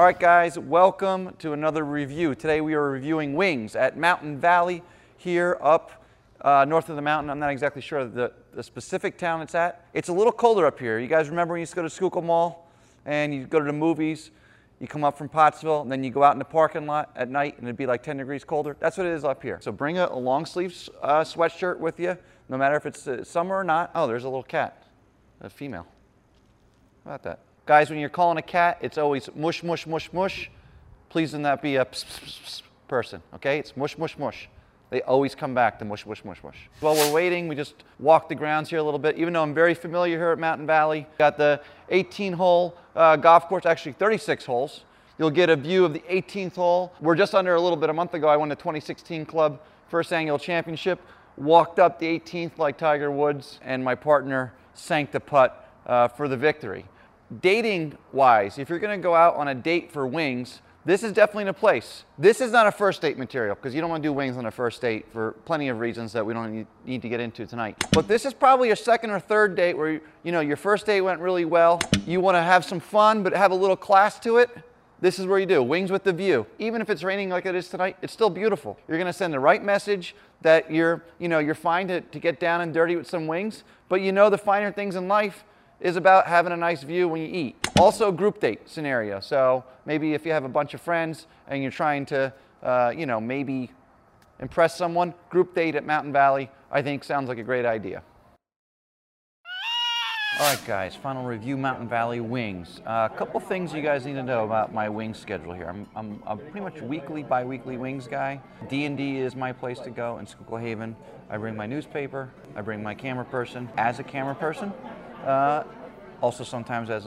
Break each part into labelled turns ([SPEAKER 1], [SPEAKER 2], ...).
[SPEAKER 1] All right, guys, welcome to another review. Today we are reviewing wings at Mountain Valley here up uh, north of the mountain. I'm not exactly sure the, the specific town it's at. It's a little colder up here. You guys remember when you used to go to Schuylkill Mall and you go to the movies, you come up from Pottsville, and then you go out in the parking lot at night and it'd be like 10 degrees colder? That's what it is up here. So bring a, a long sleeve uh, sweatshirt with you, no matter if it's uh, summer or not. Oh, there's a little cat, a female. How about that? Guys, when you're calling a cat, it's always mush, mush, mush, mush. Please do not be a pss, pss, pss person, okay? It's mush, mush, mush. They always come back to mush, mush, mush, mush. While we're waiting, we just walk the grounds here a little bit, even though I'm very familiar here at Mountain Valley. Got the 18 hole uh, golf course, actually 36 holes. You'll get a view of the 18th hole. We're just under a little bit a month ago. I won the 2016 club first annual championship. Walked up the 18th like Tiger Woods, and my partner sank the putt uh, for the victory dating wise, if you're going to go out on a date for wings, this is definitely a place. This is not a first date material because you don't want to do wings on a first date for plenty of reasons that we don't need to get into tonight. But this is probably your second or third date where you know your first date went really well. You want to have some fun but have a little class to it. This is where you do wings with the view. Even if it's raining like it is tonight, it's still beautiful. You're going to send the right message that you're, you know, you're fine to, to get down and dirty with some wings, but you know the finer things in life is about having a nice view when you eat. Also group date scenario. So maybe if you have a bunch of friends and you're trying to, uh, you know, maybe impress someone, group date at Mountain Valley, I think sounds like a great idea. All right, guys, final review, Mountain Valley Wings. Uh, a couple things you guys need to know about my wing schedule here. I'm, I'm a pretty much weekly, bi-weekly wings guy. D&D is my place to go in Schuylkill Haven. I bring my newspaper, I bring my camera person. As a camera person, uh, also sometimes as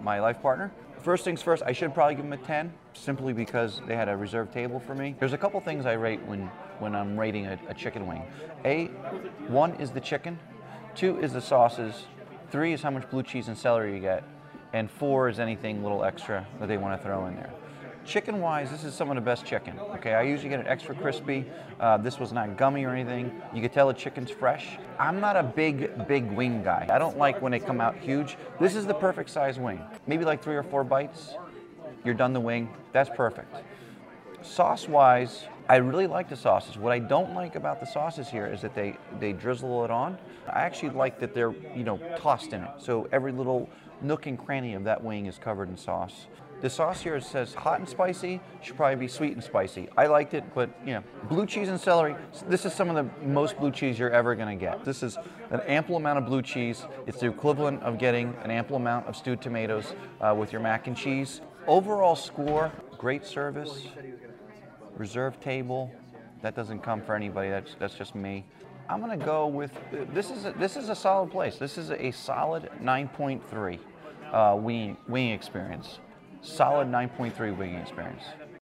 [SPEAKER 1] my life partner. First things first, I should probably give them a 10, simply because they had a reserved table for me. There's a couple things I rate when, when I'm rating a, a chicken wing. A, one is the chicken, two is the sauces, three is how much blue cheese and celery you get, and four is anything little extra that they want to throw in there. Chicken wise, this is some of the best chicken. Okay, I usually get it extra crispy. Uh, this was not gummy or anything. You can tell the chicken's fresh. I'm not a big, big wing guy. I don't like when they come out huge. This is the perfect size wing. Maybe like three or four bites. You're done the wing. That's perfect. Sauce wise, I really like the sauces. What I don't like about the sauces here is that they, they drizzle it on. I actually like that they're, you know, tossed in it. So every little nook and cranny of that wing is covered in sauce. The sauce here says hot and spicy, should probably be sweet and spicy. I liked it, but you know, blue cheese and celery, this is some of the most blue cheese you're ever gonna get. This is an ample amount of blue cheese. It's the equivalent of getting an ample amount of stewed tomatoes uh, with your mac and cheese. Overall score, great service, reserve table. That doesn't come for anybody, that's, that's just me. I'm gonna go with, this is a, this is a solid place. This is a solid 9.3 uh, wing, wing experience solid 9.3 wing experience.